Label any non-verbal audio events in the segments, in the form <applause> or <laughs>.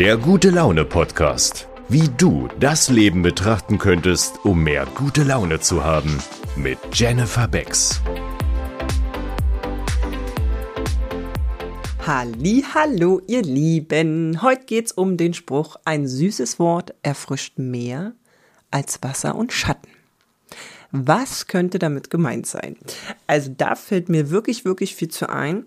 Der gute Laune Podcast. Wie du das Leben betrachten könntest, um mehr gute Laune zu haben. Mit Jennifer Becks. Halli, hallo, ihr Lieben. Heute geht's um den Spruch: Ein süßes Wort erfrischt mehr als Wasser und Schatten. Was könnte damit gemeint sein? Also da fällt mir wirklich, wirklich viel zu ein.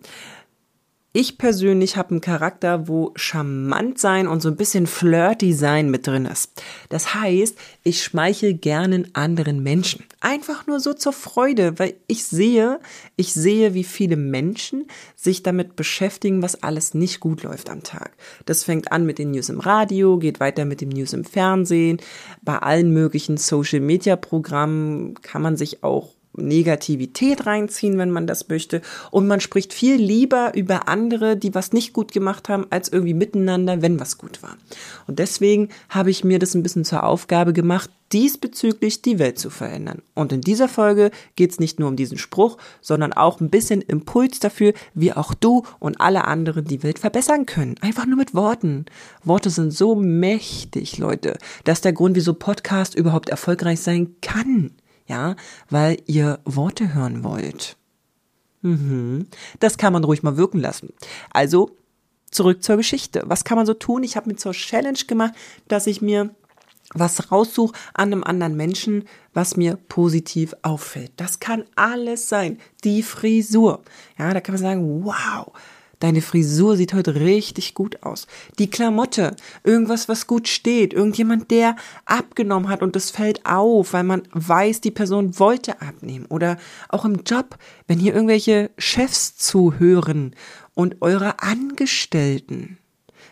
Ich persönlich habe einen Charakter, wo charmant sein und so ein bisschen flirty sein mit drin ist. Das heißt, ich schmeichel gerne anderen Menschen. Einfach nur so zur Freude, weil ich sehe, ich sehe, wie viele Menschen sich damit beschäftigen, was alles nicht gut läuft am Tag. Das fängt an mit den News im Radio, geht weiter mit dem News im Fernsehen. Bei allen möglichen Social Media Programmen kann man sich auch Negativität reinziehen, wenn man das möchte. Und man spricht viel lieber über andere, die was nicht gut gemacht haben, als irgendwie miteinander, wenn was gut war. Und deswegen habe ich mir das ein bisschen zur Aufgabe gemacht, diesbezüglich die Welt zu verändern. Und in dieser Folge geht es nicht nur um diesen Spruch, sondern auch ein bisschen Impuls dafür, wie auch du und alle anderen die Welt verbessern können. Einfach nur mit Worten. Worte sind so mächtig, Leute. Das ist der Grund, wieso Podcast überhaupt erfolgreich sein kann ja, weil ihr Worte hören wollt. Mhm. Das kann man ruhig mal wirken lassen. Also zurück zur Geschichte. Was kann man so tun? Ich habe mir zur Challenge gemacht, dass ich mir was raussuche an einem anderen Menschen, was mir positiv auffällt. Das kann alles sein. Die Frisur. Ja, da kann man sagen, wow, Deine Frisur sieht heute richtig gut aus. Die Klamotte, irgendwas, was gut steht, irgendjemand, der abgenommen hat und es fällt auf, weil man weiß, die Person wollte abnehmen. Oder auch im Job, wenn hier irgendwelche Chefs zuhören und eure Angestellten.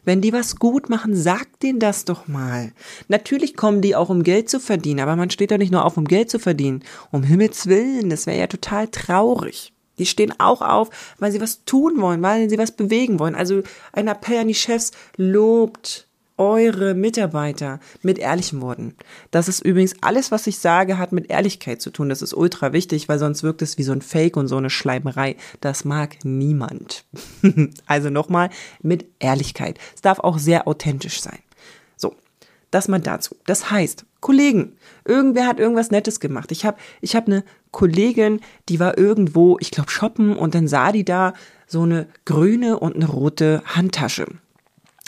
Wenn die was gut machen, sagt denen das doch mal. Natürlich kommen die auch, um Geld zu verdienen, aber man steht doch nicht nur auf, um Geld zu verdienen. Um Himmels Willen, das wäre ja total traurig. Die stehen auch auf, weil sie was tun wollen, weil sie was bewegen wollen. Also ein Appell an die Chefs, lobt eure Mitarbeiter mit ehrlichen Worten. Das ist übrigens alles, was ich sage, hat mit Ehrlichkeit zu tun. Das ist ultra wichtig, weil sonst wirkt es wie so ein Fake und so eine Schleimerei. Das mag niemand. <laughs> also nochmal mit Ehrlichkeit. Es darf auch sehr authentisch sein. So, das mal dazu. Das heißt, Kollegen, irgendwer hat irgendwas Nettes gemacht. Ich habe ich hab eine Kollegin, die war irgendwo, ich glaube, shoppen und dann sah die da so eine grüne und eine rote Handtasche.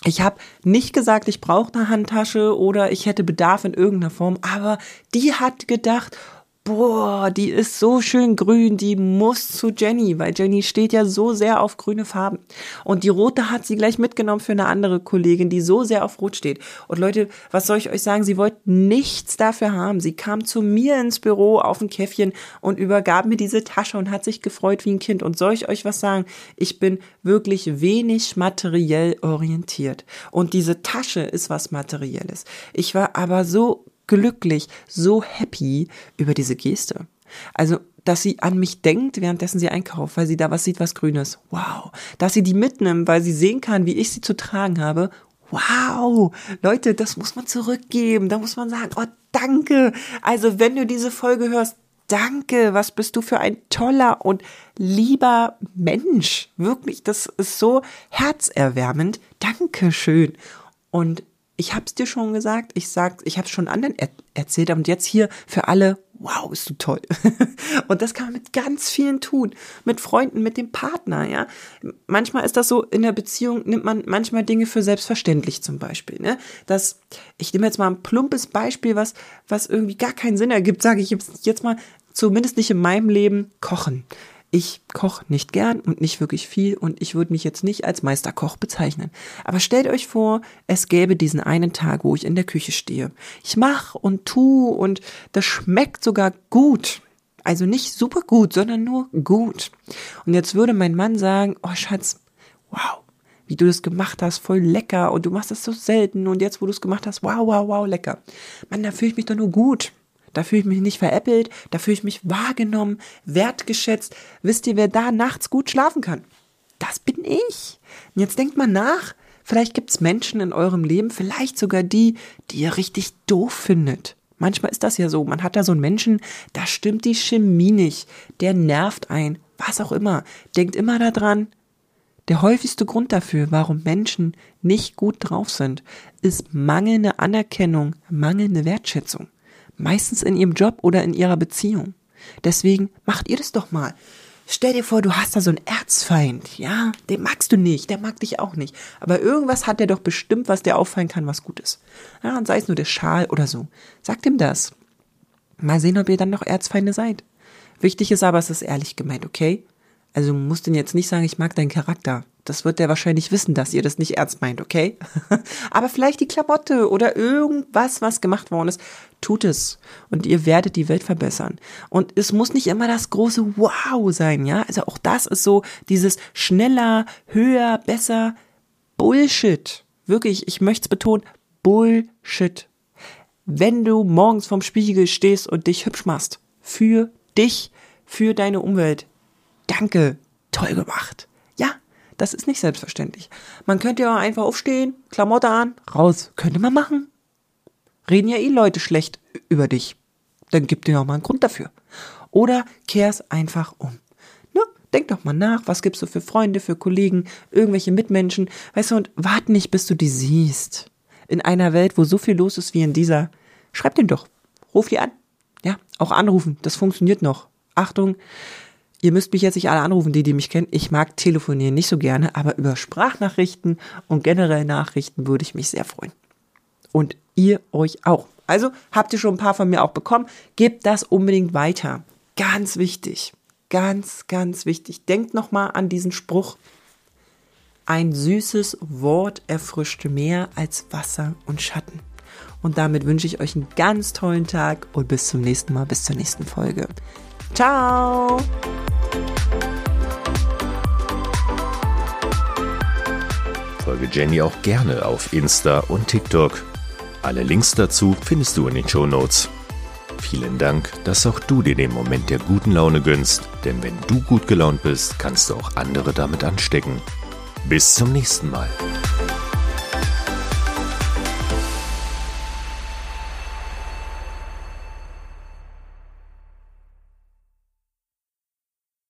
Ich habe nicht gesagt, ich brauche eine Handtasche oder ich hätte Bedarf in irgendeiner Form, aber die hat gedacht, boah, die ist so schön grün, die muss zu Jenny, weil Jenny steht ja so sehr auf grüne Farben. Und die rote hat sie gleich mitgenommen für eine andere Kollegin, die so sehr auf rot steht. Und Leute, was soll ich euch sagen? Sie wollte nichts dafür haben. Sie kam zu mir ins Büro auf ein Käffchen und übergab mir diese Tasche und hat sich gefreut wie ein Kind. Und soll ich euch was sagen? Ich bin wirklich wenig materiell orientiert. Und diese Tasche ist was Materielles. Ich war aber so glücklich, so happy über diese Geste. Also, dass sie an mich denkt, währenddessen sie einkauft, weil sie da was sieht, was Grünes. Wow. Dass sie die mitnimmt, weil sie sehen kann, wie ich sie zu tragen habe. Wow. Leute, das muss man zurückgeben. Da muss man sagen, oh, danke. Also, wenn du diese Folge hörst, danke. Was bist du für ein toller und lieber Mensch. Wirklich, das ist so herzerwärmend. Dankeschön. Und ich hab's dir schon gesagt, ich sag, ich hab's schon anderen er erzählt und jetzt hier für alle, wow, bist du toll. <laughs> und das kann man mit ganz vielen tun, mit Freunden, mit dem Partner, ja. Manchmal ist das so, in der Beziehung nimmt man manchmal Dinge für selbstverständlich zum Beispiel, ne. Das, ich nehme jetzt mal ein plumpes Beispiel, was, was irgendwie gar keinen Sinn ergibt, sage ich jetzt mal, zumindest nicht in meinem Leben, kochen. Ich koche nicht gern und nicht wirklich viel und ich würde mich jetzt nicht als Meisterkoch bezeichnen. Aber stellt euch vor, es gäbe diesen einen Tag, wo ich in der Küche stehe. Ich mache und tu und das schmeckt sogar gut. Also nicht super gut, sondern nur gut. Und jetzt würde mein Mann sagen, oh Schatz, wow, wie du das gemacht hast, voll lecker und du machst das so selten und jetzt, wo du es gemacht hast, wow, wow, wow, lecker. Mann, da fühle ich mich doch nur gut. Da fühle ich mich nicht veräppelt, da fühle ich mich wahrgenommen, wertgeschätzt. Wisst ihr, wer da nachts gut schlafen kann? Das bin ich. Und jetzt denkt mal nach. Vielleicht gibt's Menschen in eurem Leben, vielleicht sogar die, die ihr richtig doof findet. Manchmal ist das ja so. Man hat da so einen Menschen, da stimmt die Chemie nicht. Der nervt ein. Was auch immer. Denkt immer daran, Der häufigste Grund dafür, warum Menschen nicht gut drauf sind, ist mangelnde Anerkennung, mangelnde Wertschätzung. Meistens in ihrem Job oder in ihrer Beziehung. Deswegen macht ihr das doch mal. Stell dir vor, du hast da so einen Erzfeind, ja, den magst du nicht, der mag dich auch nicht. Aber irgendwas hat der doch bestimmt, was dir auffallen kann, was gut ist. Ja, und sei es nur der Schal oder so. Sag ihm das. Mal sehen, ob ihr dann noch Erzfeinde seid. Wichtig ist aber, es ist ehrlich gemeint, okay? Also du musst ihn jetzt nicht sagen, ich mag deinen Charakter. Das wird der wahrscheinlich wissen, dass ihr das nicht ernst meint, okay? <laughs> Aber vielleicht die Klamotte oder irgendwas, was gemacht worden ist, tut es. Und ihr werdet die Welt verbessern. Und es muss nicht immer das große Wow sein, ja? Also auch das ist so dieses schneller, höher, besser. Bullshit. Wirklich, ich möchte es betonen, Bullshit. Wenn du morgens vorm Spiegel stehst und dich hübsch machst, für dich, für deine Umwelt, danke, toll gemacht. Das ist nicht selbstverständlich. Man könnte ja einfach aufstehen, Klamotte an, raus. Könnte man machen. Reden ja eh Leute schlecht über dich. Dann gib dir auch mal einen Grund dafür. Oder kehr's einfach um. Ne? Denk doch mal nach, was gibst du für Freunde, für Kollegen, irgendwelche Mitmenschen, weißt du, und warte nicht, bis du die siehst. In einer Welt, wo so viel los ist wie in dieser, schreib den doch. Ruf die an. Ja, auch anrufen, das funktioniert noch. Achtung, Ihr müsst mich jetzt nicht alle anrufen, die, die mich kennen. Ich mag telefonieren nicht so gerne, aber über Sprachnachrichten und generell Nachrichten würde ich mich sehr freuen. Und ihr euch auch. Also habt ihr schon ein paar von mir auch bekommen. Gebt das unbedingt weiter. Ganz wichtig. Ganz, ganz wichtig. Denkt nochmal an diesen Spruch. Ein süßes Wort erfrischt mehr als Wasser und Schatten. Und damit wünsche ich euch einen ganz tollen Tag und bis zum nächsten Mal, bis zur nächsten Folge. Ciao! Folge Jenny auch gerne auf Insta und TikTok. Alle Links dazu findest du in den Show Notes. Vielen Dank, dass auch du dir den Moment der guten Laune gönnst, denn wenn du gut gelaunt bist, kannst du auch andere damit anstecken. Bis zum nächsten Mal.